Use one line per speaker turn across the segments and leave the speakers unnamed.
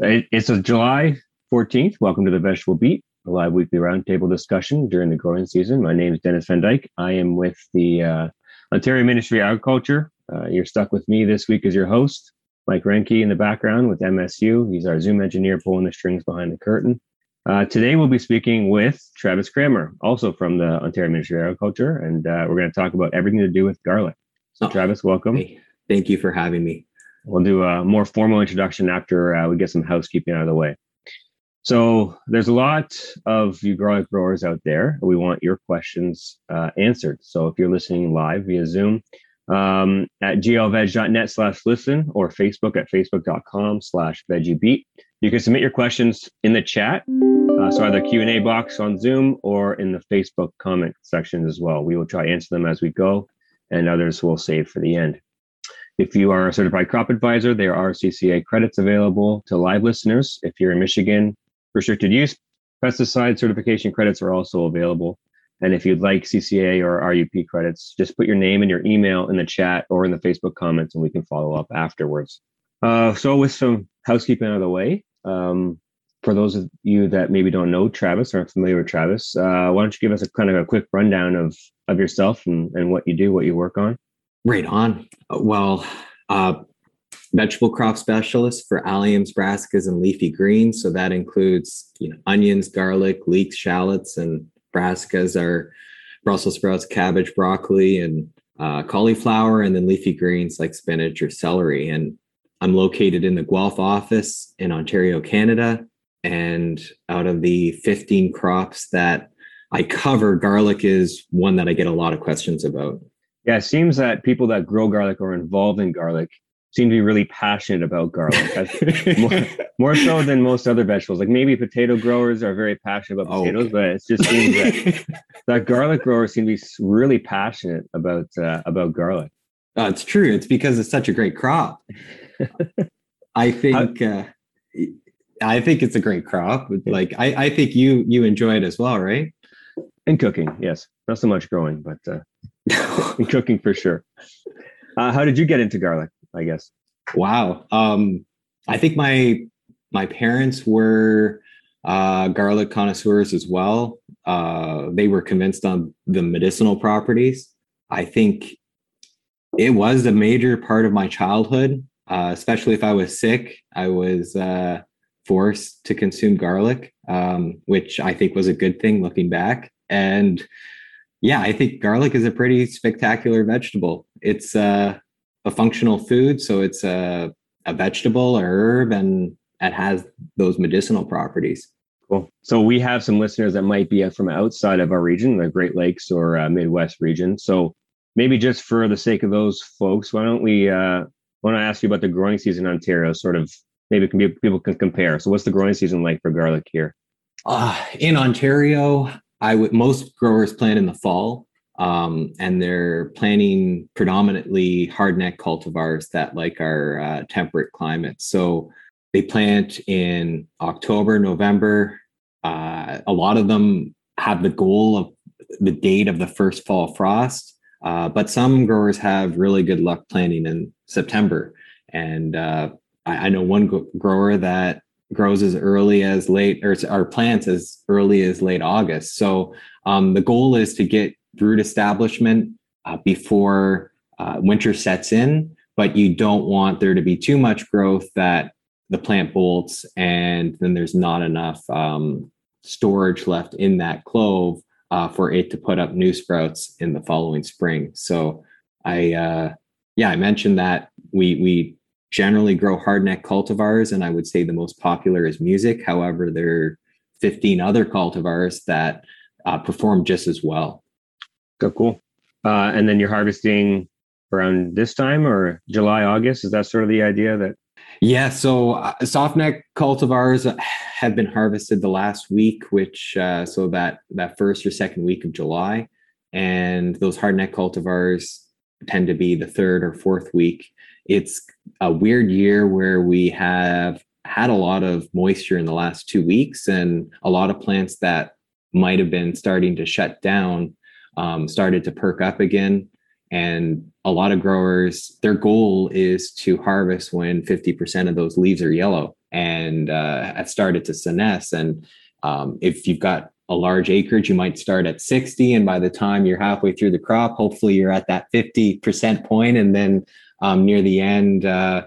It's a July 14th. Welcome to the Vegetable Beat, a live weekly roundtable discussion during the growing season. My name is Dennis Van Dyk. I am with the uh, Ontario Ministry of Agriculture. Uh, you're stuck with me this week as your host, Mike Renke in the background with MSU. He's our Zoom engineer pulling the strings behind the curtain. Uh, today we'll be speaking with Travis Cranmer, also from the Ontario Ministry of Agriculture, and uh, we're going to talk about everything to do with garlic. So, oh, Travis, welcome. Hey,
thank you for having me.
We'll do a more formal introduction after uh, we get some housekeeping out of the way. So there's a lot of you garlic growers out there. We want your questions uh, answered. So if you're listening live via Zoom um, at glveg.net slash listen or Facebook at facebook.com slash veggiebeat, you can submit your questions in the chat. Uh, so either Q&A box on Zoom or in the Facebook comment section as well. We will try to answer them as we go and others will save for the end. If you are a certified crop advisor, there are CCA credits available to live listeners. If you're in Michigan, restricted use pesticide certification credits are also available. And if you'd like CCA or RUP credits, just put your name and your email in the chat or in the Facebook comments, and we can follow up afterwards. Uh, so, with some housekeeping out of the way, um, for those of you that maybe don't know Travis or aren't familiar with Travis, uh, why don't you give us a kind of a quick rundown of of yourself and, and what you do, what you work on?
Right on. Well, uh, vegetable crop specialist for alliums, brassicas, and leafy greens. So that includes you know onions, garlic, leeks, shallots, and brassicas are Brussels sprouts, cabbage, broccoli, and uh, cauliflower, and then leafy greens like spinach or celery. And I'm located in the Guelph office in Ontario, Canada. And out of the 15 crops that I cover, garlic is one that I get a lot of questions about.
Yeah, it seems that people that grow garlic or involved in garlic seem to be really passionate about garlic. more, more, so than most other vegetables. Like maybe potato growers are very passionate about potatoes, but it just seems that, that garlic growers seem to be really passionate about uh, about garlic.
Uh, it's true. It's because it's such a great crop. I think uh, I think it's a great crop. Like I, I think you you enjoy it as well, right?
In cooking, yes. Not so much growing, but uh, cooking for sure. Uh, how did you get into garlic? I guess.
Wow. Um, I think my my parents were uh, garlic connoisseurs as well. Uh, they were convinced on the medicinal properties. I think it was a major part of my childhood, uh, especially if I was sick. I was uh, forced to consume garlic, um, which I think was a good thing looking back. And yeah, I think garlic is a pretty spectacular vegetable. It's uh, a functional food, so it's a, a vegetable, a herb, and it has those medicinal properties.
Cool. So we have some listeners that might be from outside of our region, the Great Lakes or uh, Midwest region. So maybe just for the sake of those folks, why don't we? Uh, want to ask you about the growing season in Ontario? Sort of maybe can be, people can compare. So what's the growing season like for garlic here?
Uh, in Ontario, I would most growers plant in the fall, um, and they're planting predominantly hardneck cultivars that like our uh, temperate climate. So they plant in October, November. Uh, a lot of them have the goal of the date of the first fall frost, uh, but some growers have really good luck planting in September. And uh, I, I know one grower that grows as early as late or our plants as early as late August. So um, the goal is to get root establishment uh, before uh, winter sets in, but you don't want there to be too much growth that the plant bolts and then there's not enough um, storage left in that clove uh, for it to put up new sprouts in the following spring. So I, uh, yeah, I mentioned that we we generally grow hardneck cultivars, and I would say the most popular is music. However, there are 15 other cultivars that uh, perform just as well.
Oh, cool. Uh, and then you're harvesting around this time or July, August? Is that sort of the idea that?
Yeah. So uh, softneck cultivars have been harvested the last week, which uh, so that that first or second week of July, and those hardneck cultivars tend to be the third or fourth week it's a weird year where we have had a lot of moisture in the last two weeks and a lot of plants that might have been starting to shut down um, started to perk up again and a lot of growers their goal is to harvest when 50% of those leaves are yellow and uh, have started to senesce. And um, if you've got a large acreage, you might start at 60, and by the time you're halfway through the crop, hopefully you're at that 50% point, and then um, near the end, uh,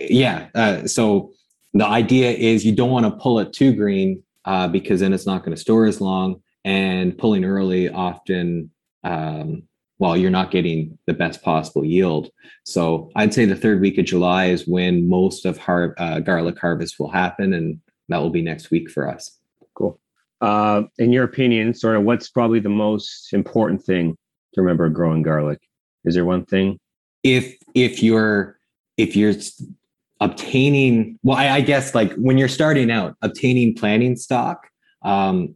yeah. Uh, so the idea is you don't want to pull it too green uh, because then it's not going to store as long, and pulling early often. Um, well, you're not getting the best possible yield. So I'd say the third week of July is when most of har- uh, garlic harvest will happen, and that will be next week for us.
Cool. Uh, in your opinion, sort of what's probably the most important thing to remember growing garlic? Is there one thing?
If if you're if you're obtaining, well, I, I guess like when you're starting out, obtaining planting stock, um,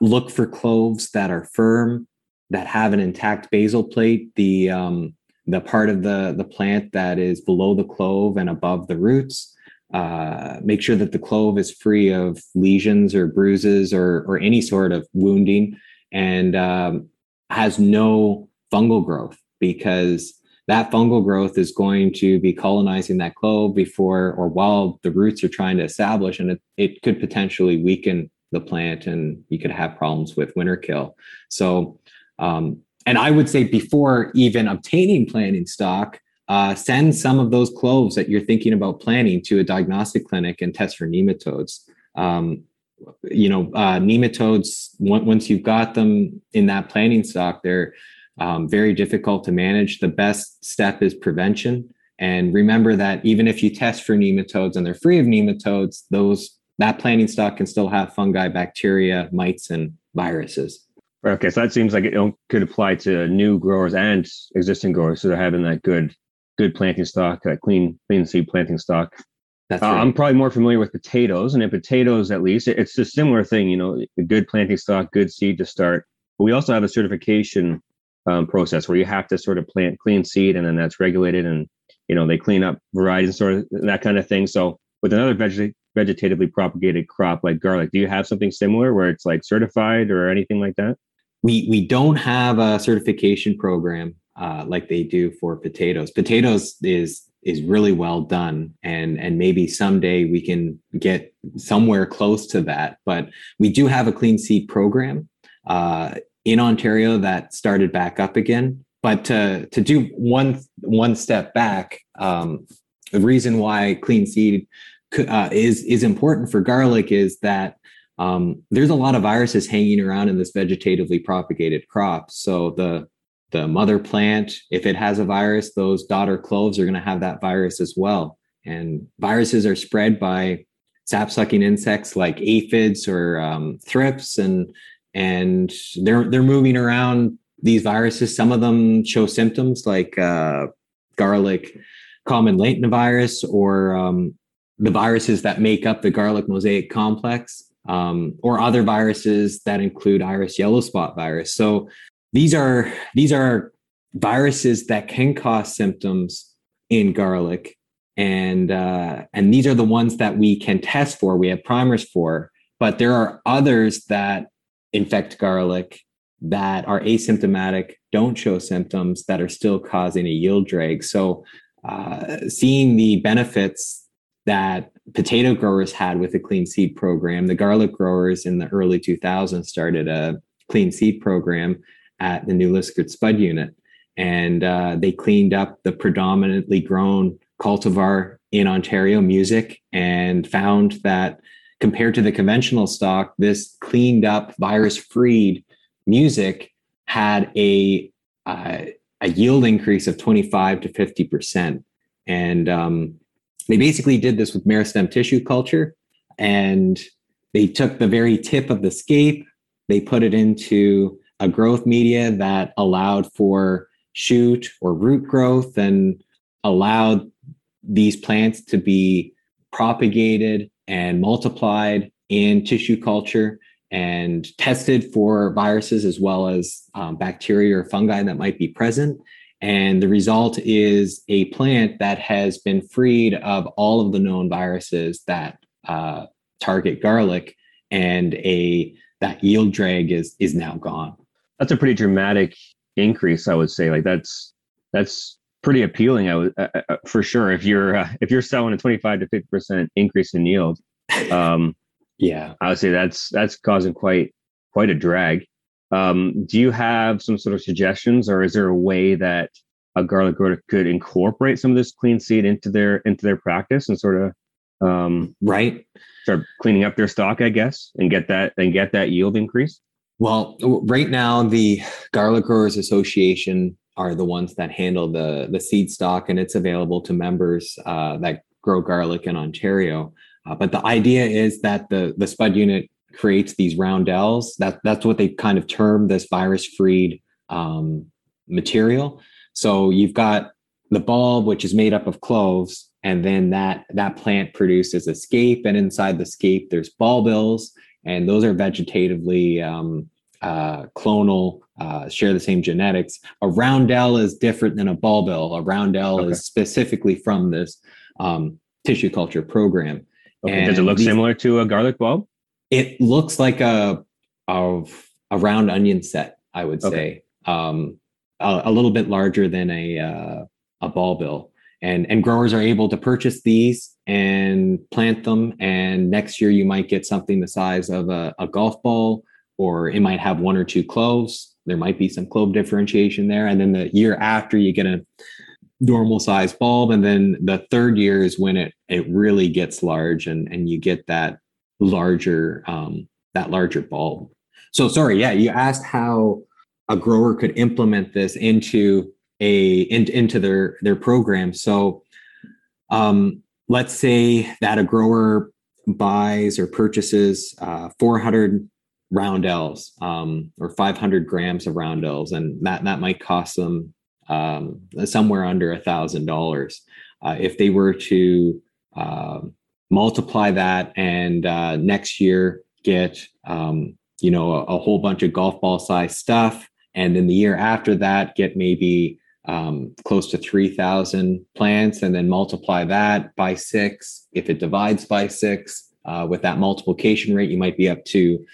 look for cloves that are firm, that have an intact basal plate. The um, the part of the the plant that is below the clove and above the roots uh, make sure that the clove is free of lesions or bruises or, or any sort of wounding and um, has no fungal growth because that fungal growth is going to be colonizing that clove before or while the roots are trying to establish and it, it could potentially weaken the plant and you could have problems with winter kill so um, and i would say before even obtaining planting stock uh, send some of those cloves that you're thinking about planting to a diagnostic clinic and test for nematodes. Um, you know, uh, nematodes, once you've got them in that planting stock, they're um, very difficult to manage. The best step is prevention. And remember that even if you test for nematodes and they're free of nematodes, those that planting stock can still have fungi, bacteria, mites, and viruses.
Okay, so that seems like it could apply to new growers and existing growers. So they're having that good good planting stock, that clean clean seed planting stock. That's uh. I'm probably more familiar with potatoes, and in potatoes, at least, it's a similar thing. You know, a good planting stock, good seed to start. But we also have a certification um, process where you have to sort of plant clean seed, and then that's regulated, and you know they clean up varieties, and sort of that kind of thing. So with another veget- vegetatively propagated crop like garlic, do you have something similar where it's like certified or anything like that?
We we don't have a certification program uh, like they do for potatoes. Potatoes is is really well done, and and maybe someday we can get somewhere close to that. But we do have a clean seed program uh, in Ontario that started back up again. But to to do one one step back, um, the reason why clean seed uh, is is important for garlic is that um, there's a lot of viruses hanging around in this vegetatively propagated crop. So the the mother plant, if it has a virus, those daughter cloves are going to have that virus as well. And viruses are spread by sap sucking insects like aphids or um, thrips, and and they're they're moving around these viruses. Some of them show symptoms like uh, garlic common latent virus or um, the viruses that make up the garlic mosaic complex, um, or other viruses that include iris yellow spot virus. So these are these are viruses that can cause symptoms in garlic and uh, and these are the ones that we can test for we have primers for but there are others that infect garlic that are asymptomatic don't show symptoms that are still causing a yield drag so uh, seeing the benefits that potato growers had with the clean seed program the garlic growers in the early 2000s started a clean seed program at the New Liskeard Spud unit. And uh, they cleaned up the predominantly grown cultivar in Ontario music and found that compared to the conventional stock, this cleaned up virus freed music had a, uh, a yield increase of 25 to 50%. And um, they basically did this with meristem tissue culture. And they took the very tip of the scape, they put it into a growth media that allowed for shoot or root growth and allowed these plants to be propagated and multiplied in tissue culture and tested for viruses as well as um, bacteria or fungi that might be present. And the result is a plant that has been freed of all of the known viruses that uh, target garlic, and a that yield drag is is now gone
that's a pretty dramatic increase i would say like that's that's pretty appealing. I was uh, uh, uh, for sure if you're uh, if you're selling a 25 to 50 percent increase in yield, um,
yeah,
I would say that's that's causing quite quite a drag. Um, do you have some sort of suggestions, or is there a way that a garlic grower could incorporate some of this clean seed into their into their practice and sort of um,
right
start cleaning up their stock, I guess, and get that and get that yield increase?
Well, right now the Garlic Growers Association are the ones that handle the the seed stock, and it's available to members uh, that grow garlic in Ontario. Uh, but the idea is that the the spud unit creates these roundels. That that's what they kind of term this virus freed um, material. So you've got the bulb, which is made up of cloves, and then that that plant produces a scape, and inside the scape there's bulbils, and those are vegetatively um, uh, clonal, uh, share the same genetics. A roundel is different than a ball bulbil. A roundel okay. is specifically from this um, tissue culture program.
Okay. Does it look these, similar to a garlic bulb?
It looks like a a, a round onion set, I would okay. say, um, a, a, little bit larger than a uh, a bulbil. And and growers are able to purchase these and plant them. And next year you might get something the size of a, a golf ball, or it might have one or two cloves. There might be some clove differentiation there. And then the year after you get a normal size bulb and then the third year is when it it really gets large and and you get that larger um, that larger bulb. So sorry, yeah, you asked how a grower could implement this into a in, into their their program. So um, let's say that a grower buys or purchases uh, 400 roundels um, or 500 grams of roundels, and that that might cost them um, somewhere under a thousand dollars. Uh, if they were to um, multiply that and uh, next year get um, you know a, a, whole bunch of golf ball size stuff and then the year after that get maybe um, close to 3000 plants and then multiply that by six if it divides by six uh, with that multiplication rate you might be up to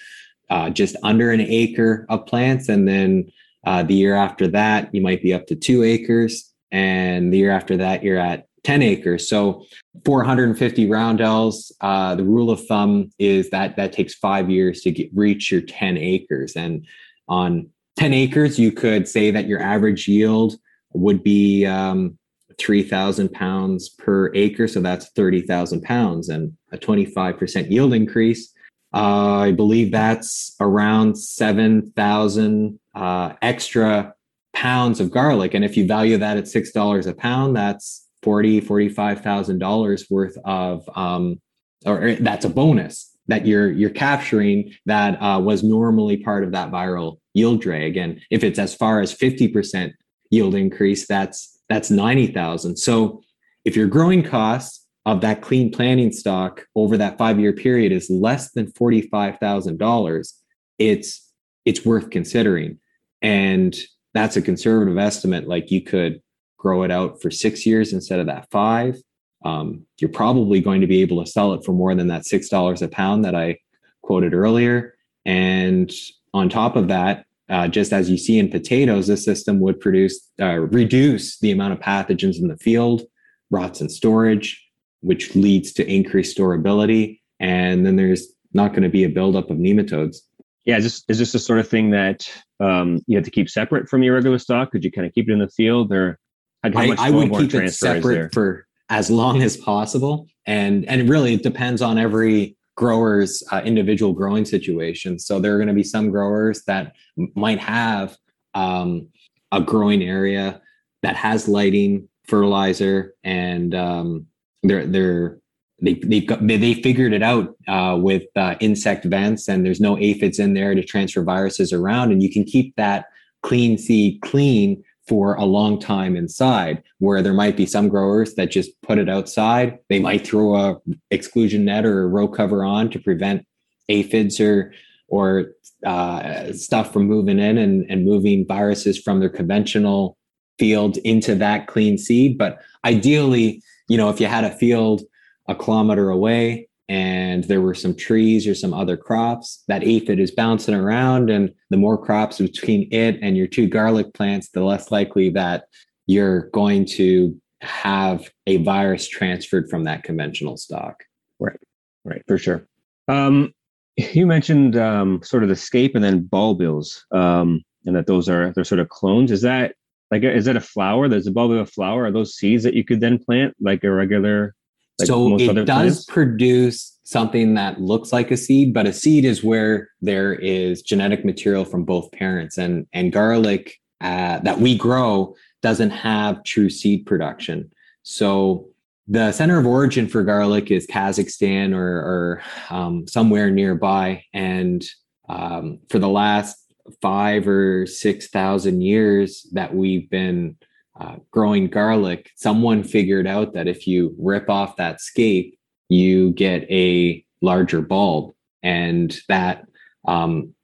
uh, just under an acre of plants and then uh, the year after that you might be up to two acres and the year after that you're at 10 acres. So 450 roundels. Uh, the rule of thumb is that that takes five years to get, reach your 10 acres. And on 10 acres, you could say that your average yield would be um, 3,000 pounds per acre. So that's 30,000 pounds and a 25% yield increase. I believe that's around 7,000 uh, extra pounds of garlic. And if you value that at $6 a pound, that's forty forty five thousand dollars worth of um, or, that's a bonus that you're you're capturing that uh, was normally part of that viral yield drag and if it's as far as 50% yield increase that's that's 90,000 so if your growing costs of that clean planting stock over that 5 year period is less than $45,000 it's it's worth considering and that's a conservative estimate like you could grow it out for six years instead of that five, um, you're probably going to be able to sell it for more than that six dollars a pound that I quoted earlier. And on top of that, uh, just as you see in potatoes, this system would produce uh, reduce the amount of pathogens in the field, rots in storage, which leads to increased storability. And then there's not going to be a buildup of nematodes.
Yeah, is this, is this the sort of thing that um, you have to keep separate from your regular stock? Could you kind of keep it in the field, or
I, I would keep it separate for as long as possible, and and really it depends on every grower's uh, individual growing situation. So there are going to be some growers that might have um, a growing area that has lighting, fertilizer, and um, they're they're they they they figured it out uh, with uh, insect vents, and there's no aphids in there to transfer viruses around, and you can keep that clean seed clean for a long time inside. Where there might be some growers that just put it outside they might throw a exclusion net or a row cover on to prevent aphids or or uh, stuff from moving in and, and moving viruses from their conventional field into that clean seed. But ideally you know if you had a field a kilometer away and there were some trees or some other crops, that aphid is bouncing around. And the more crops between it and your two garlic plants, the less likely that you're going to have a virus transferred from that conventional stock.
Right, right, for sure. Um, you mentioned um, sort of the scape and then bulbils, um, and that those are they're sort of clones. Is that like is it a flower? There's a bulb of a flower. Are those seeds that you could then plant like a regular? Like
so it does plants? produce something that looks like a seed, but a seed is where there is genetic material from both parents, and and garlic uh, that we grow doesn't have true seed production. So the center of origin for garlic is Kazakhstan or, or um, somewhere nearby. And um, for the last five or 6,000 years that we've been uh, growing garlic, someone figured out that if you rip off that scape, you get a larger bulb. And that, um,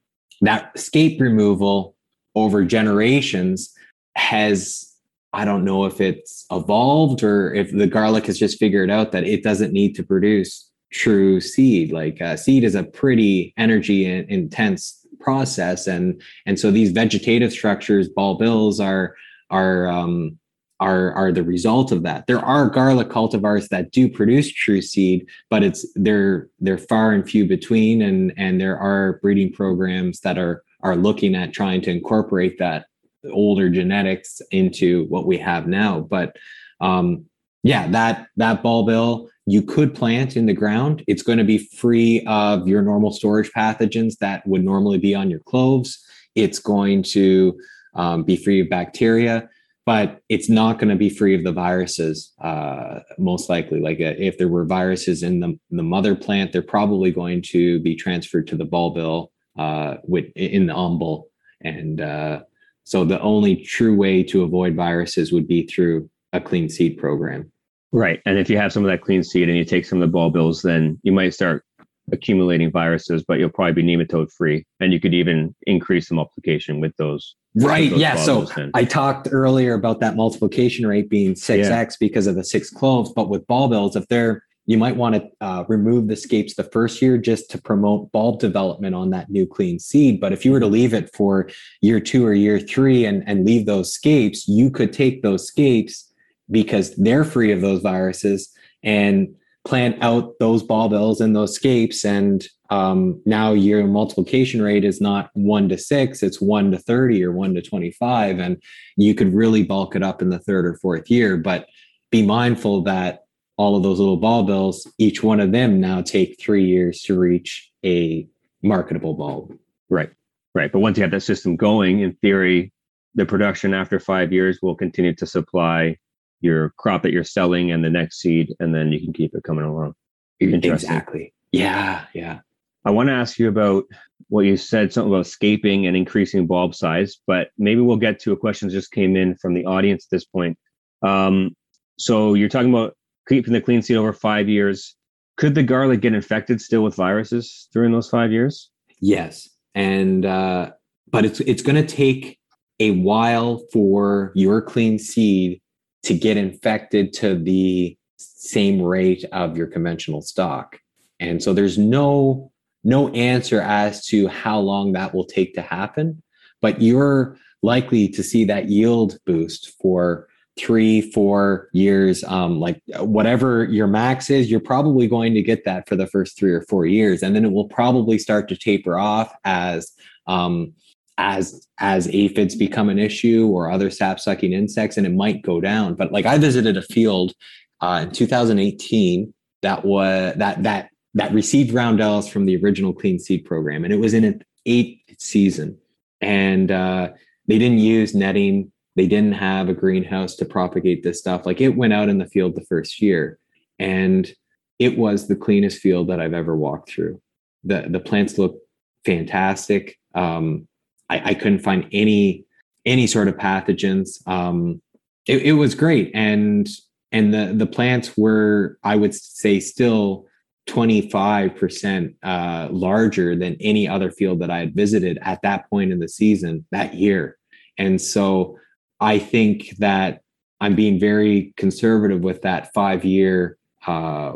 that scape removal over generations has I don't know if it's evolved or if the garlic has just figured out that it doesn't need to produce true seed. Like uh, seed is a pretty energy intense process, and and so these vegetative structures, bulbils are are um, are are the result of that. There are garlic cultivars that do produce true seed, but it's they're they're far and few between, and and there are breeding programs that are are looking at trying to incorporate that older genetics into what we have now. But um, yeah, that that bulbil you could plant in the ground. It's going to be free of your normal storage pathogens that would normally be on your cloves. It's going to um, be free of bacteria, but it's not going to be free of the viruses. Uh, most likely, like uh, if there were viruses in the, the mother plant, they're probably going to be transferred to the bulbil uh, with in the umbel and uh, so the only true way to avoid viruses would be through a clean seed program.
Right. And if you have some of that clean seed and you take some of the bulbils, then you might start accumulating viruses, but you'll probably be nematode free. And you could even increase the multiplication with those.
Right. Those yeah. So. I talked earlier about that multiplication rate being 6x yeah. because of the six cloves. But with bulbils, if they're you might want to uh, remove the scapes the first year just to promote bulb development on that new clean seed. But if you were to leave it for year two or year three and, and leave those scapes, you could take those scapes because they're free of those viruses and plant out those bulbils and those scapes. And um, now your multiplication rate is not one to six, it's one to 30 or one to 25. And you could really bulk it up in the third or fourth year. But be mindful that all of those little bulbils, each one of them now take three years to reach a marketable bulb.
Right. Right. But once you have that system going, in theory, the production after five years will continue to supply your crop that you're selling and the next seed, and then you can keep it coming along.
Exactly. Yeah. Yeah.
I want to ask you about what you said, something about scaping and increasing bulb size, but maybe we'll get to a question that just came in from the audience at this point. Um, so you're talking about keeping the clean seed over five years. Could the garlic get infected still with viruses during those five years?
Yes, and uh, but it's it's going to take a while for your clean seed to get infected to the same rate of your conventional stock, and so there's no no answer as to how long that will take to happen. But you're likely to see that yield boost for three, four years, um, like whatever your max is, you're probably going to get that for the first three or four years, and then it will probably start to taper off as um, as as aphids become an issue or other sap sucking insects, and it might go down. But like I visited a field uh, in 2018 that was that that that received roundels from the original clean seed program, and it was in an eighth season, and uh, they didn't use netting they didn't have a greenhouse to propagate this stuff. Like it went out in the field the first year and it was the cleanest field that I've ever walked through. The the plants look fantastic. Um, I, I, couldn't find any any sort of pathogens. Um, it, it was great. And and the the plants were, I would say, still 25% uh, larger than any other field that I had visited at that point in the season that year. And so I think that I'm being very conservative with that five year uh,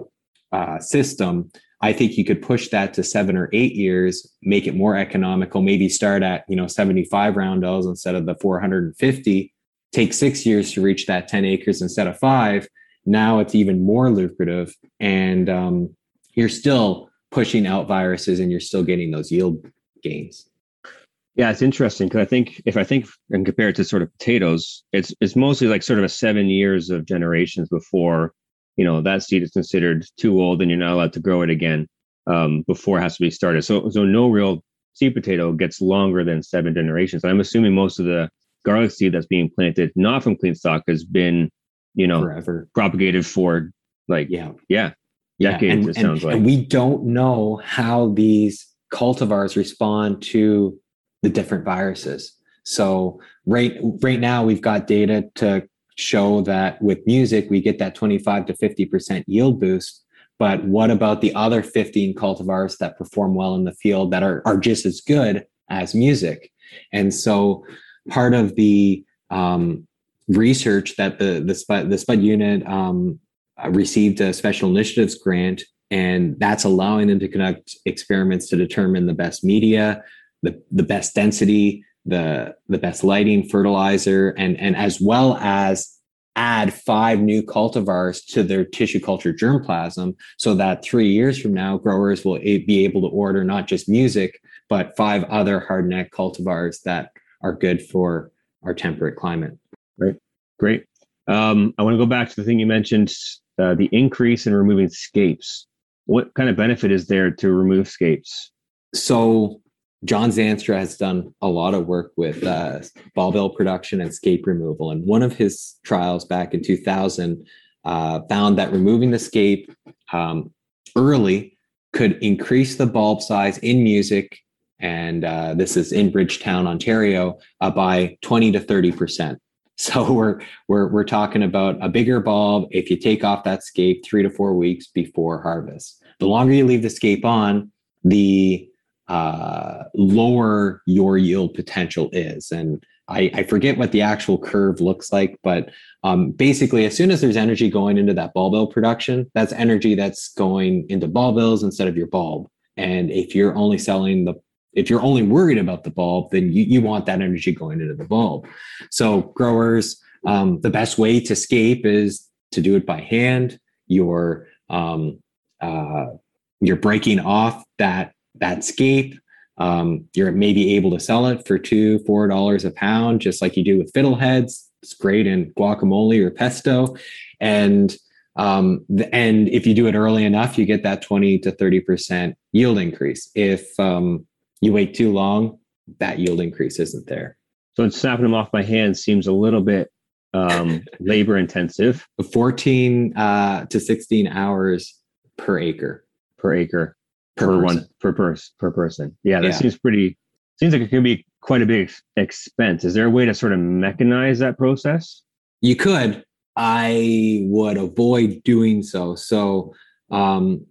uh, system. I think you could push that to seven or eight years, make it more economical, maybe start at, you know, 75 roundels instead of the 450 take six years to reach that 10 acres instead of five, now it's even more lucrative. And um, you're still pushing out viruses and you're still getting those yield gains.
Yeah, it's interesting because I think if I think and compare it to sort of potatoes, it's it's mostly like sort of a seven years of generations before you know that seed is considered too old and you're not allowed to grow it again um, before it has to be started. So so no real seed potato gets longer than seven generations. I'm assuming most of the garlic seed that's being planted not from clean stock has been you know
forever
propagated for like
yeah
yeah
decades. Yeah, and,
it sounds
and,
like
and we don't know how these cultivars respond to the different viruses. So right right now we've got data to show that with music we get that 25 to 50% yield boost. But what about the other 15 cultivars that perform well in the field that are, are just as good as music? And so part of the um, research that the the spud, the spud unit um, received a special initiatives grant and that's allowing them to conduct experiments to determine the best media the, the best density, the, the best lighting, fertilizer, and, and as well as add five new cultivars to their tissue culture germplasm so that three years from now, growers will be able to order not just music, but five other hardneck cultivars that are good for our temperate climate.
Right. Great. Um, I want to go back to the thing you mentioned uh, the increase in removing scapes. What kind of benefit is there to remove scapes?
So, John Zandstra has done a lot of work with uh, bulbil production and scape removal. And one of his trials back in 2000 uh, found that removing the scape um, early could increase the bulb size in music. And uh, this is in Ridgetown, Ontario, uh, by 20 to 30%. So we're, we're, we're talking about a bigger bulb if you take off that scape three to four weeks before harvest. The longer you leave the scape on, the uh, lower your yield potential is. And I, I, forget what the actual curve looks like, but um, basically, as soon as there's energy going into that bulbil production, that's energy that's going into bulbils instead of your bulb. And if you're only selling the if you're only worried about the bulb, then you, you want that energy going into the bulb. So growers, um, the best way to scape is to do it by hand. You're um, uh, you're breaking off that that scape. Um, you're maybe able to sell it for two, four dollars a pound, just like you do with fiddleheads. It's great in guacamole or pesto, and um, and if you do it early enough, you get that twenty to thirty percent yield increase. If um, you wait too long, that yield increase isn't there.
So snapping them off by hand seems a little bit um, labor intensive.
14 uh, to 16 hours per acre.
Per acre per, per one per person per person. Yeah, that yeah. seems pretty. Seems like it could be quite a big expense. Is there a way to sort of mechanize that process?
You could. I would avoid doing so. So, um,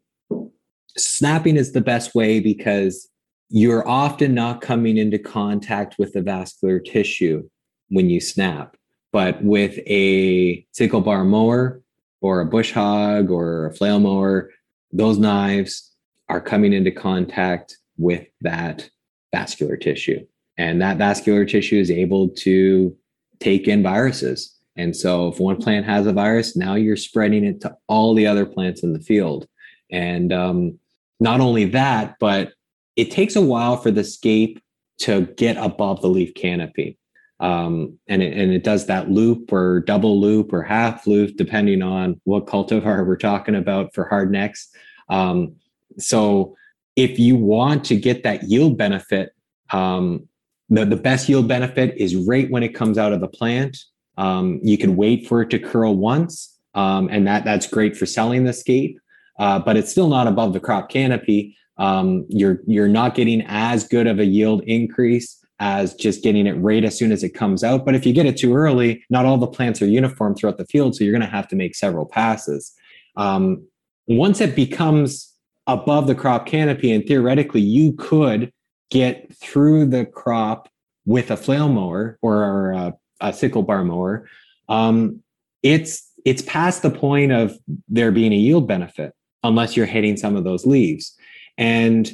snapping is the best way because you're often not coming into contact with the vascular tissue when you snap. But with a sickle bar mower or a bush hog or a flail mower, those knives are coming into contact with that vascular tissue. And that vascular tissue is able to take in viruses. And so if one plant has a virus, now you're spreading it to all the other plants in the field. And um, not only that, but it takes a while for the scape to get above the leaf canopy. Um, and, it, and it does that loop or double loop or half loop, depending on what cultivar we're talking about for hardnecks. Um, so if you want to get that yield benefit, um, the, the best yield benefit is right when it comes out of the plant. Um, you can wait for it to curl once, um, and that that's great for selling the scape, uh, but it's still not above the crop canopy. Um, you're you're not getting as good of a yield increase as just getting it right as soon as it comes out. But if you get it too early, not all the plants are uniform throughout the field, so you're going to have to make several passes. Um, once it becomes above the crop canopy. And theoretically, you could get through the crop with a flail mower or a, a sickle bar mower. Um, it's it's past the point of there being a yield benefit unless you're hitting some of those leaves. And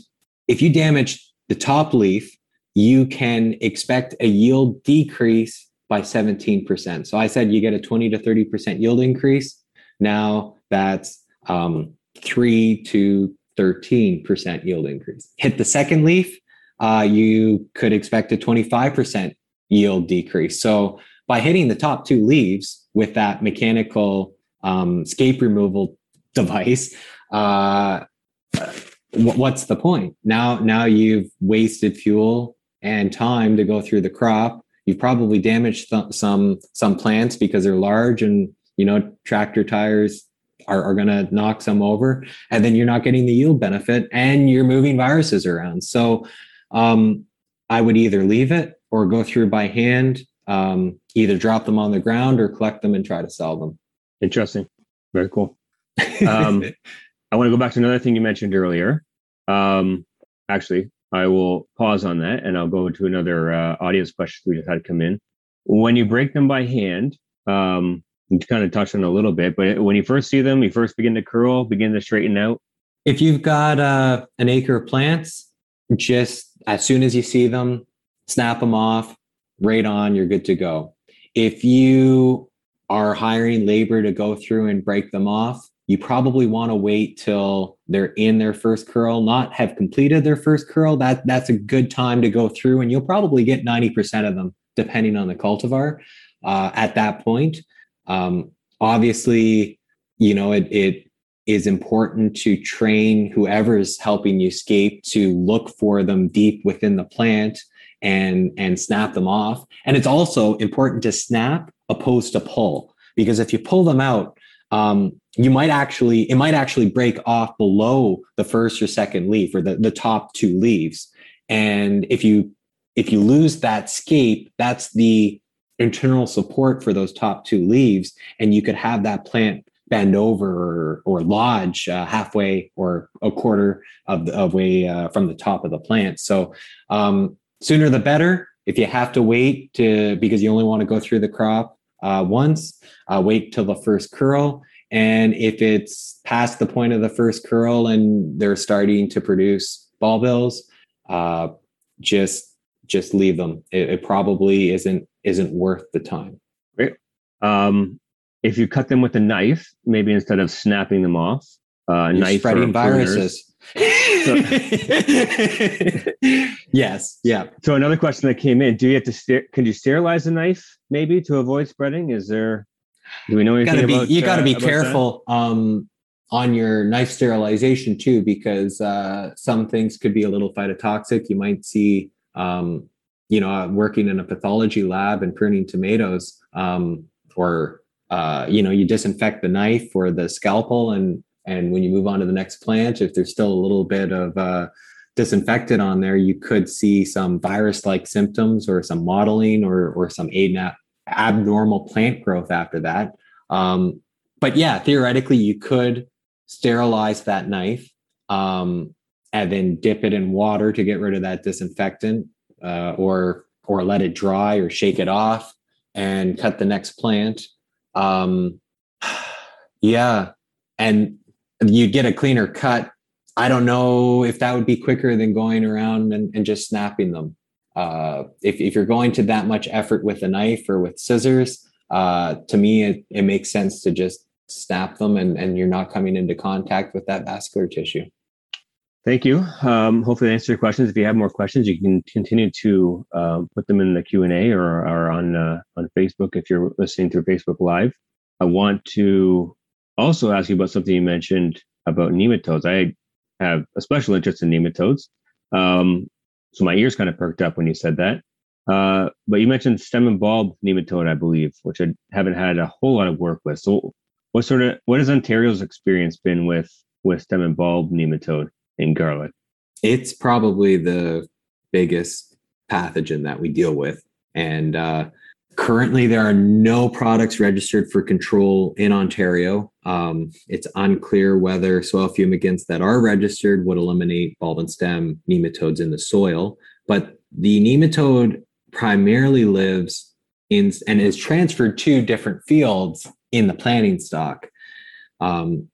if you damage the top leaf, you can expect a yield decrease by 17%. So I said you get a 20 to 30% yield increase. Now that's um, 3 to 13% yield increase. Hit the second leaf, uh, you could expect a 25% yield decrease. So by hitting the top two leaves with that mechanical um, scape removal device, uh, what's the point? Now, now you've wasted fuel and time to go through the crop. You've probably damaged th- some some plants because they're large and you know tractor tires are, are going to knock some over and then you're not getting the yield benefit and you're moving viruses around. So um, i would either leave it or go through by hand um, either drop them on the ground or collect them and try to sell them.
Interesting. Very cool. Um, i want to go back to another thing you mentioned earlier. Um, actually i will pause on that and i'll go to another uh, audience question we just had come in. When you break them by hand um, you kind of touched on a little bit, but when you first see them, you first begin to curl, begin to straighten out.
If you've got uh, an acre of plants, just as soon as you see them, snap them off, right on, you're good to go. If you are hiring labor to go through and break them off, you probably want to wait till they're in their first curl, not have completed their first curl. That that's a good time to go through, and you'll probably get 90% of them, depending on the cultivar, uh, at that point. Um, obviously, you know, it, it is important to train whoever is helping you scape to look for them deep within the plant and and snap them off. And it's also important to snap opposed to pull because if you pull them out, um, you might actually it might actually break off below the first or second leaf or the, the top two leaves. And if you if you lose that scape, that's the internal support for those top two leaves, and you could have that plant bend over or, or lodge uh, halfway or a quarter of the of way uh, from the top of the plant. So um, sooner the better. If you have to wait to because you only want to go through the crop uh, once, uh, wait till the first curl. And if it's past the point of the first curl and they're starting to produce bulbils, uh, just just leave them. It, it probably isn't isn't worth the time.
Great. Um, if you cut them with a knife, maybe instead of snapping them off, uh, knife
spreading viruses. So, yes. Yeah.
So another question that came in: Do you have to ster- can you sterilize the knife maybe to avoid spreading? Is there? Do we know anything
gotta be,
about?
You got to
uh,
be careful um, on your knife sterilization too, because uh, some things could be a little phytotoxic. You might see um, you know, uh, working in a pathology lab and pruning tomatoes, um, or uh, you know, you disinfect the knife or the scalpel, and and when you move on to the next plant, if there's still a little bit of uh, disinfectant on there, you could see some virus-like symptoms or some mottling or or some abnormal plant growth after that. Um, but yeah, theoretically, you could sterilize that knife um, and then dip it in water to get rid of that disinfectant uh, or or let it dry or shake it off and cut the next plant. Um, yeah, and you get a cleaner cut. I don't know if that would be quicker than going around and, and just snapping them. Uh, if, if you're going to that much effort with a knife or with scissors, uh, to me, it, it makes sense to just snap them and, and you're not coming into contact with that vascular tissue.
Thank you. Um, hopefully, that answers your questions. If you have more questions, you can continue to uh, put them in the Q and A or, or on uh, on Facebook if you're listening through Facebook Live. I want to also ask you about something you mentioned about nematodes. I have a special interest in nematodes, um, so my ears kind of perked up when you said that. Uh, but you mentioned stem and bulb nematode, I believe, which I haven't had a whole lot of work with. So, what sort of what has Ontario's experience been with with stem and bulb nematode? In garlic?
It's probably the biggest pathogen that we deal with. And uh, currently, there are no products registered for control in Ontario. Um, it's unclear whether soil fumigants that are registered would eliminate bulb and stem nematodes in the soil. But the nematode primarily lives in and is transferred to different fields in the planting stock. Um,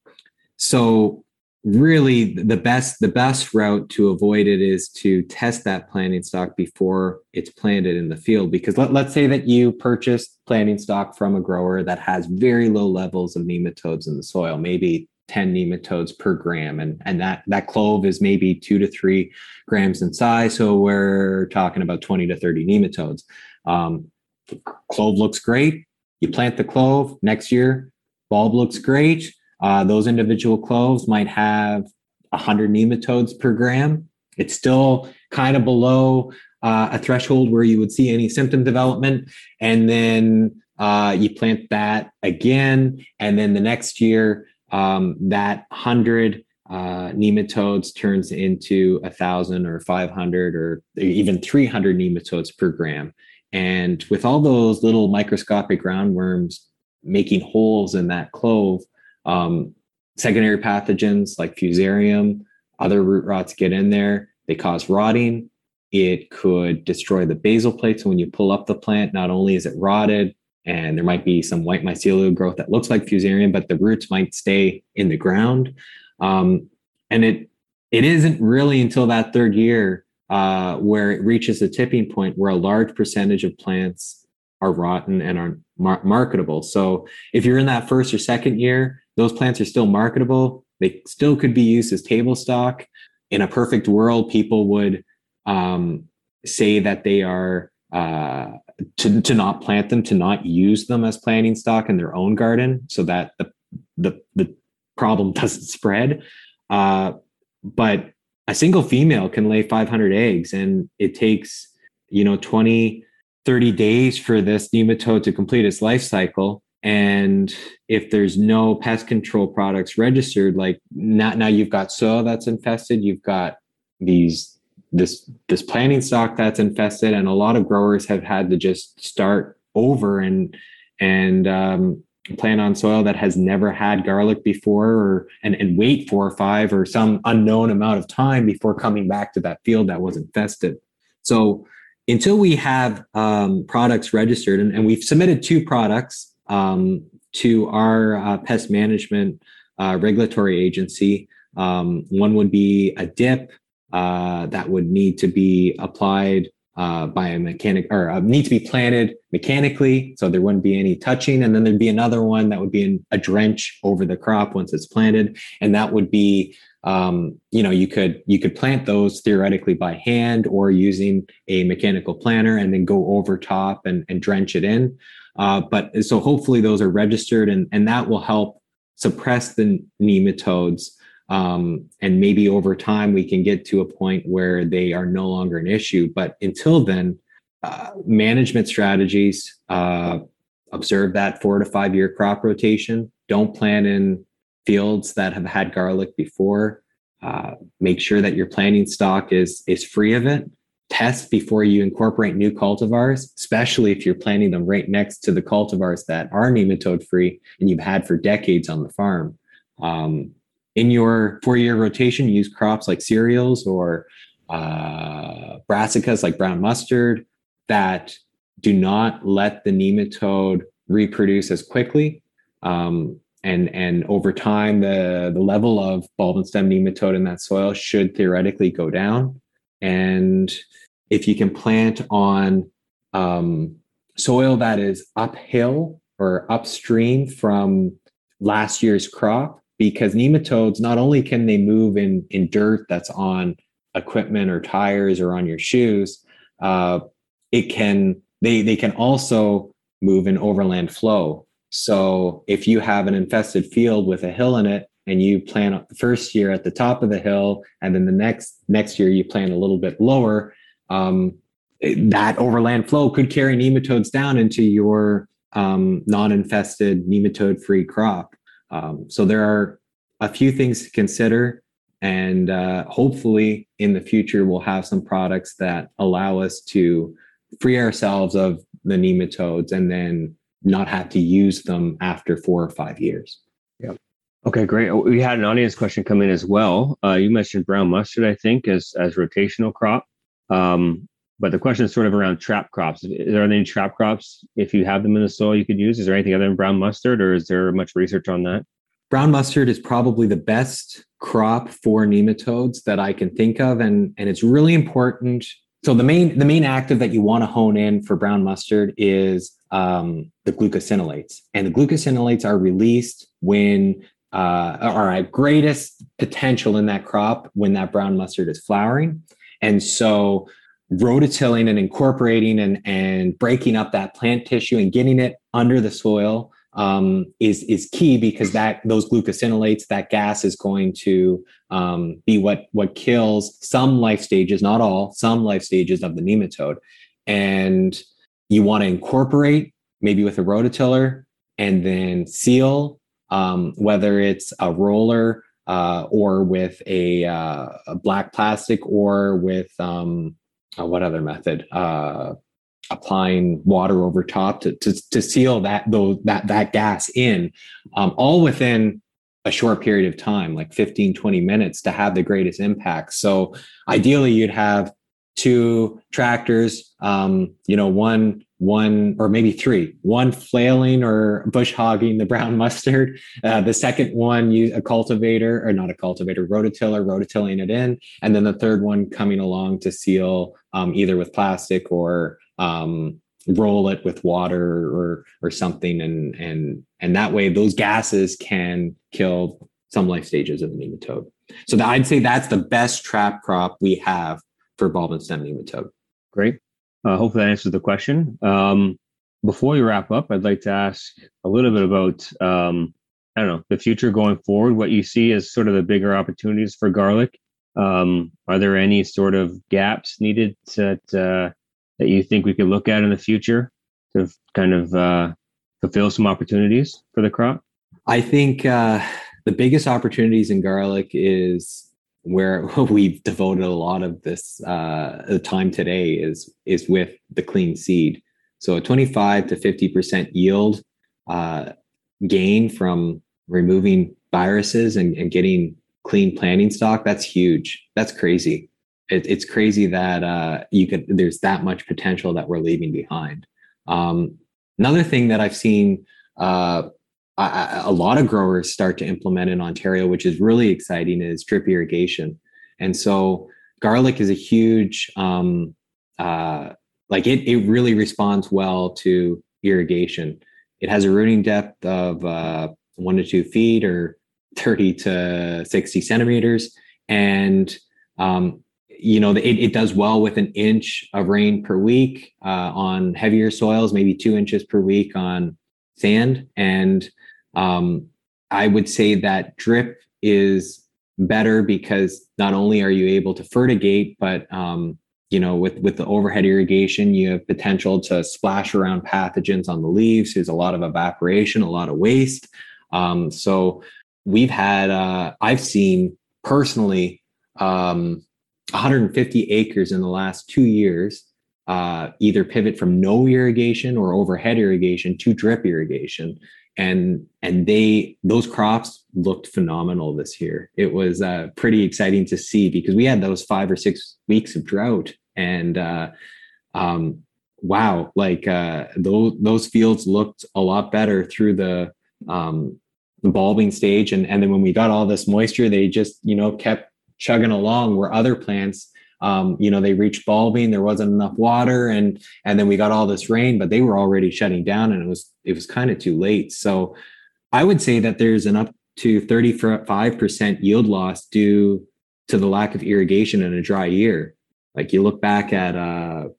so really the best the best route to avoid it is to test that planting stock before it's planted in the field. Because let, let's say that you purchased planting stock from a grower that has very low levels of nematodes in the soil maybe 10 nematodes per gram. And and that that clove is maybe 2 to 3 grams in size. So we're talking about 20 to 30 nematodes. Um, clove looks great. You plant the clove next year bulb looks great uh, those individual cloves might have 100 nematodes per gram. It's still kind of below uh, a threshold where you would see any symptom development. And then uh, you plant that again. And then the next year, um, that 100 uh, nematodes turns into a thousand or 500 or even 300 nematodes per gram. And with all those little microscopic roundworms making holes in that clove, um, secondary pathogens like fusarium, other root rots get in there. They cause rotting. It could destroy the basal plate. So when you pull up the plant, not only is it rotted, and there might be some white mycelial growth that looks like fusarium, but the roots might stay in the ground. Um, and it it isn't really until that third year uh, where it reaches a tipping point where a large percentage of plants are rotten and are mar- marketable. So if you're in that first or second year, those plants are still marketable. They still could be used as table stock. In a perfect world, people would um, say that they are uh, to, to not plant them, to not use them as planting stock in their own garden so that the, the, the problem doesn't spread. Uh, but a single female can lay 500 eggs and it takes, you know, 20, 30 days for this nematode to complete its life cycle. And if there's no pest control products registered like not now you've got soil that's infested you've got these this this planting stock that's infested and a lot of growers have had to just start over and and um, plant on soil that has never had garlic before or and, and wait four or five or some unknown amount of time before coming back to that field that was infested. So until we have um, products registered and, and we've submitted two products um, to our uh, pest management uh, regulatory agency. Um, one would be a dip uh, that would need to be applied uh, by a mechanic or uh, need to be planted mechanically, so there wouldn't be any touching. And then there'd be another one that would be in a drench over the crop once it's planted, and that would be um, you know you could you could plant those theoretically by hand or using a mechanical planter and then go over top and, and drench it in uh, but so hopefully those are registered and, and that will help suppress the nematodes. Um, and maybe over time we can get to a point where they are no longer an issue. But until then, uh, management strategies uh, observe that four to five year crop rotation. Don't plant in fields that have had garlic before. Uh, make sure that your planting stock is is free of it test before you incorporate new cultivars, especially if you're planting them right next to the cultivars that are nematode free and you've had for decades on the farm. Um, in your four year rotation, use crops like cereals or uh, brassicas like brown mustard that do not let the nematode reproduce as quickly. Um, and, and over time, the, the level of bulb and stem nematode in that soil should theoretically go down. And if you can plant on um, soil that is uphill or upstream from last year's crop, because nematodes not only can they move in in dirt that's on equipment or tires or on your shoes, uh, it can they they can also move in overland flow. So if you have an infested field with a hill in it, and you plant the first year at the top of the hill and then the next next year you plant a little bit lower um, that overland flow could carry nematodes down into your um, non-infested nematode-free crop. Um, so there are a few things to consider and uh, hopefully in the future we'll have some products that allow us to free ourselves of the nematodes and then not have to use them after four or five years Yep.
Okay, great. We had an audience question come in as well. Uh, you mentioned brown mustard, I think, as as rotational crop. Um, but the question is sort of around trap crops. Is there any trap crops if you have them in the soil you could use? Is there anything other than brown mustard, or is there much research on that?
brown mustard is probably the best crop for nematodes that I can think of, and and it's really important. So the main the main active that you want to hone in for brown mustard is um, the glucosinolates, and the glucosinolates are released when uh, are at greatest potential in that crop when that brown mustard is flowering, and so rototilling and incorporating and and breaking up that plant tissue and getting it under the soil um, is is key because that those glucosinolates, that gas is going to um, be what what kills some life stages, not all, some life stages of the nematode, and you want to incorporate maybe with a rototiller and then seal, um, whether it's a roller uh, or with a, uh, a, black plastic or with um, uh, what other method? Applying water over top to, to, to seal that those that that gas in um, all within a short period of time like 15 20 minutes to have the greatest impact. So ideally you'd have two tractors um, you know one one or maybe three one flailing or bush hogging the brown mustard uh, the second one use a cultivator or not a cultivator rototiller rototilling it in and then the third one coming along to seal um, either with plastic or um, roll it with water or or something. And and and that way those gases can kill some life stages of the nematode. So i'd say that's the best trap crop we have for bulb and stem nematode.
Great. Uh, hopefully that answers the question. Um, before we wrap up i'd like to ask a little bit about um, i don't know the future going forward what you see as sort of the bigger opportunities for garlic. Um, are there any sort of gaps needed to, uh, that you think we could look at in the future to kind of uh, fulfill some opportunities for the crop?
I think uh, the biggest opportunities in garlic is where we've devoted a lot of this uh, time today is is with the clean seed. So a 25 to 50 percent yield uh, gain from removing viruses and, and getting clean planting stock. That's huge. That's crazy it, it's crazy that uh, you could there's that much potential that we're leaving behind. Um, another thing that I've seen uh, lot of growers start to implement in Ontario, which is really exciting, is drip irrigation. And so garlic is a huge um, uh, like it it really responds well to irrigation. It has a rooting depth of uh, one to two feet or 30 to 60 centimeters. And um, you know, it, it does well with an inch of rain per week uh, on heavier soils, maybe two inches per week on sand. And um, I would say that drip is better because not only are you able to fertigate, but um, you know, with with the overhead irrigation, you have potential to splash around pathogens on the leaves. There's a lot of evaporation, a lot of waste. Um, so we've had, uh, I've seen personally um, 150 acres in the last two years uh, either pivot from no irrigation or overhead irrigation to drip irrigation. And and they those crops looked phenomenal this year. It was uh, pretty exciting to see because we had those five or six weeks of drought and uh, um, wow like uh, those those fields looked a lot better through the um, the bulbing stage. And and then when we got all this moisture they just you know kept chugging along where other plants. Um, you know they reached bulbing there wasn't enough water and and then we got all this rain but they were already shutting down and it was it was kind of too late. So i would say that there's an up to 35% yield loss due to the lack of irrigation in a dry year. Like you look back at uh,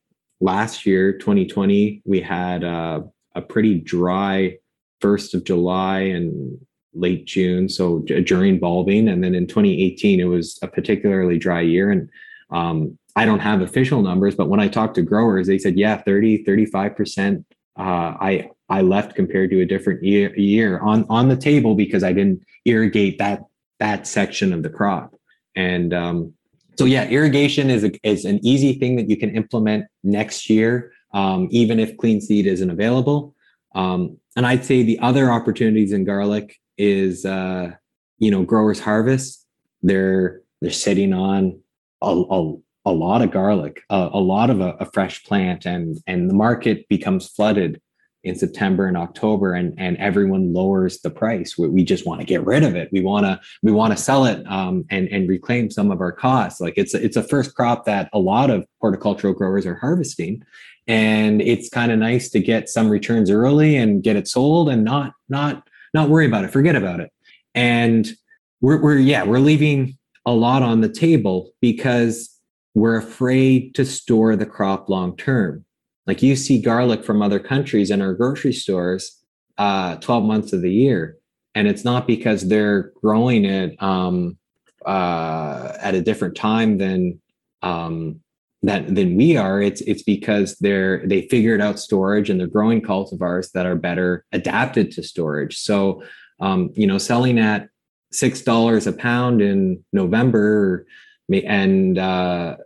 last year 2020 we had uh, a pretty dry first of july and late June, so during bulbing. And then in 2018, it was a particularly dry year. And um, I don't have official numbers, but when I talked to growers, they said, yeah, 30, 35%. Uh, I I left compared to a different year, year on on the table because I didn't irrigate that that section of the crop. And um, so yeah, irrigation is a, is an easy thing that you can implement next year, um, even if clean seed isn't available. Um, and I'd say the other opportunities in garlic is uh, you know growers harvest they're they're sitting on a, a, a lot of garlic a, a lot of a, a, fresh plant and and the market becomes flooded in September and October and and everyone lowers the price. We, we just want to get rid of it. We want to we want to sell it um, and and reclaim some of our costs. Like it's it's a first crop that a lot of horticultural growers are harvesting, and it's kind of nice to get some returns early and get it sold and not not not worry about it, forget about it. And we're we're yeah we're leaving a lot on the table because we're afraid to store the crop long term like you see garlic from other countries in our grocery stores uh, 12 months of the year. And it's not because they're growing it um, uh, at a different time than um, that than we are. It's it's because they're they figured out storage and they're growing cultivars that are better adapted to storage. So um, you know, selling at six dollars a pound in November, and uh,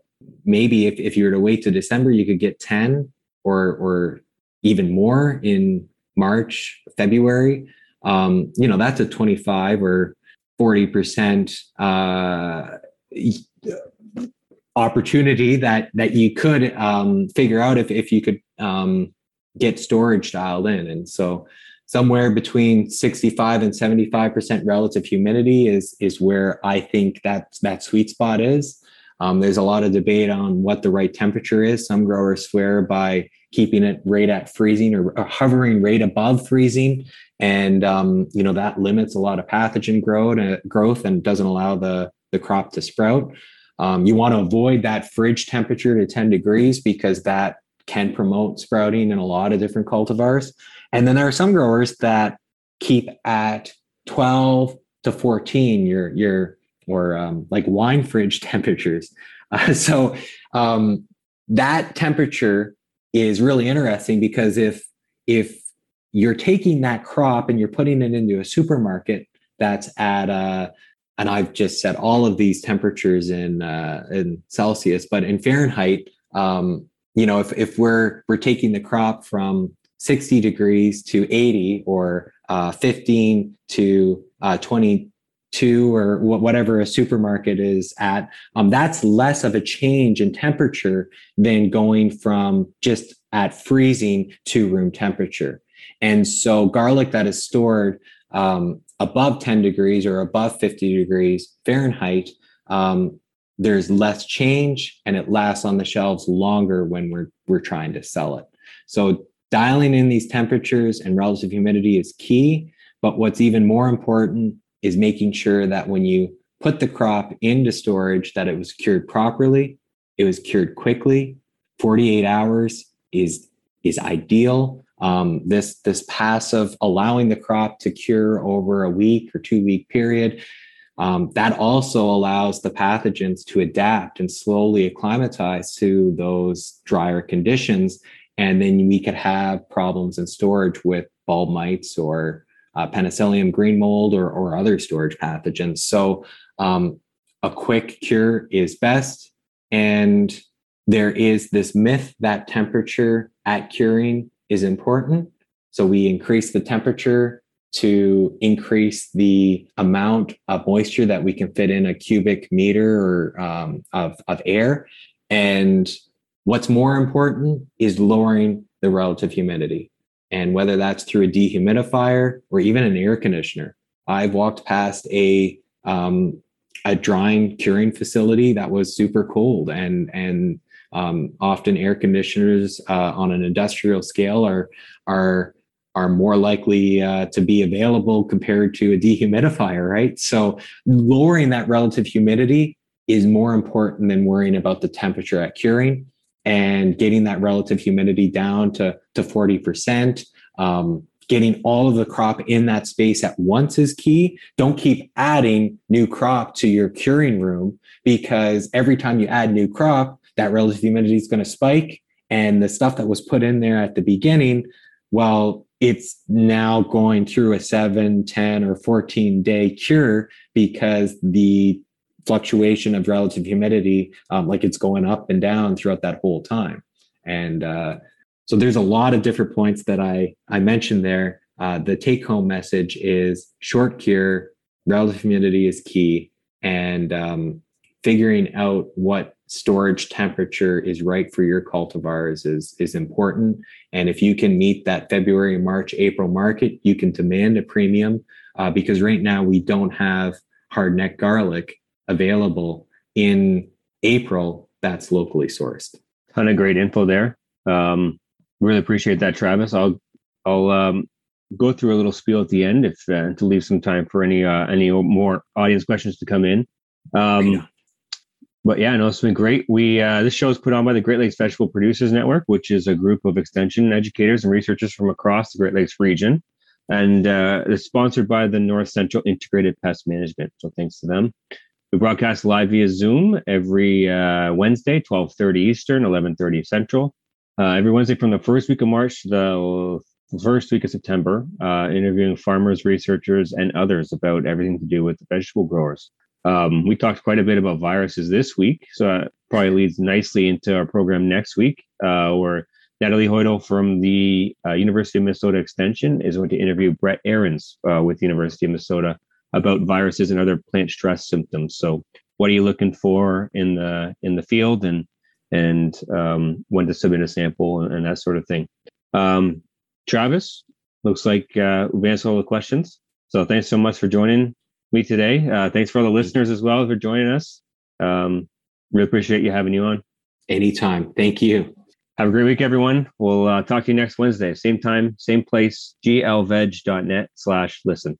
maybe if, if you were to wait to December, you could get ten or or even more in March, February, um, you know, that's a 25 or 40% uh, opportunity that that you could um, figure out if, if you could um, get storage dialed in. And so somewhere between 65 and 75% relative humidity is is where I think that that sweet spot is. Um, there's a lot of debate on what the right temperature is. Some growers swear by keeping it right at freezing or, or hovering right above freezing, and um, you know that limits a lot of pathogen growth, uh, growth and doesn't allow the the crop to sprout. Um, you want to avoid that fridge temperature to 10 degrees because that can promote sprouting in a lot of different cultivars. And then there are some growers that keep at 12 to 14 your your or um, like wine fridge temperatures. Uh, so um, that temperature is really interesting because if if you're taking that crop and you're putting it into a supermarket that's at uh, and I've just set all of these temperatures in uh, in Celsius, but in Fahrenheit, um, you know, if if we're we're taking the crop from 60 degrees to 80 or uh, 15 to uh, 20 to or whatever a supermarket is at, um, that's less of a change in temperature than going from just at freezing to room temperature. And so garlic that is stored um, above 10 degrees or above 50 degrees Fahrenheit, um, there's less change and it lasts on the shelves longer when we're we're trying to sell it. So dialing in these temperatures and relative humidity is key. But what's even more important is making sure that when you put the crop into storage that it was cured properly it was cured quickly 48 hours is is ideal um, this this passive allowing the crop to cure over a week or two week period um, that also allows the pathogens to adapt and slowly acclimatize to those drier conditions and then we could have problems in storage with bulb mites or uh, penicillium green mold or, or other storage pathogens. So um, a quick cure is best. And there is this myth that temperature at curing is important. So we increase the temperature to increase the amount of moisture that we can fit in a cubic meter or um, of, of air. And what's more important is lowering the relative humidity and whether that's through a dehumidifier or even an air conditioner. I've walked past a um, a drying curing facility that was super cold and and um, often air conditioners uh, on an industrial scale are are are more likely uh, to be available compared to a dehumidifier, right? So lowering that relative humidity is more important than worrying about the temperature at curing and getting that relative humidity down to, to 40%. Um, getting all of the crop in that space at once is key. Don't keep adding new crop to your curing room because every time you add new crop, that relative humidity is going to spike. And the stuff that was put in there at the beginning, well, it's now going through a seven, 10, or 14 day cure because the fluctuation of relative humidity, um, like it's going up and down throughout that whole time. And uh, so there's a lot of different points that I, I mentioned there. Uh, the take home message is short cure, relative humidity is key, and um, figuring out what storage temperature is right for your cultivars is is important. And if you can meet that February, March, April market, you can demand a premium uh, because right now we don't have hard neck garlic available in April that's locally sourced.
Ton of great info there. Um, really appreciate that, Travis. I'll I'll um, go through a little spiel at the end if uh, to leave some time for any uh, any more audience questions to come in. Um, but yeah, no, it's been great. We uh, this show is put on by the Great Lakes Vegetable Producers Network, which is a group of extension educators and researchers from across the Great Lakes region, and uh, it's sponsored by the North Central Integrated Pest Management. So thanks to them. We broadcast live via Zoom every uh, Wednesday, twelve thirty Eastern, eleven thirty Central. Uh, every Wednesday from the first week of March to the first week of September, uh, interviewing farmers, researchers, and others about everything to do with vegetable growers. Um, we talked quite a bit about viruses this week, so that probably leads nicely into our program next week, uh, where Natalie Hoidel from the uh, University of Minnesota Extension is going to interview Brett Arenz uh, with the University of Minnesota about viruses and other plant stress symptoms. So, what are you looking for in the in the field, and and um, when to submit a sample and, and that sort of thing. Um, Travis, looks like uh, we've answered all the questions. So, thanks so much for joining me today. Uh, thanks for all the listeners as well for joining us. Um, really appreciate you having you on.
Anytime. Thank you.
Have a great week, everyone. We'll uh, talk to you next Wednesday. Same time, same place, glveg.net slash listen.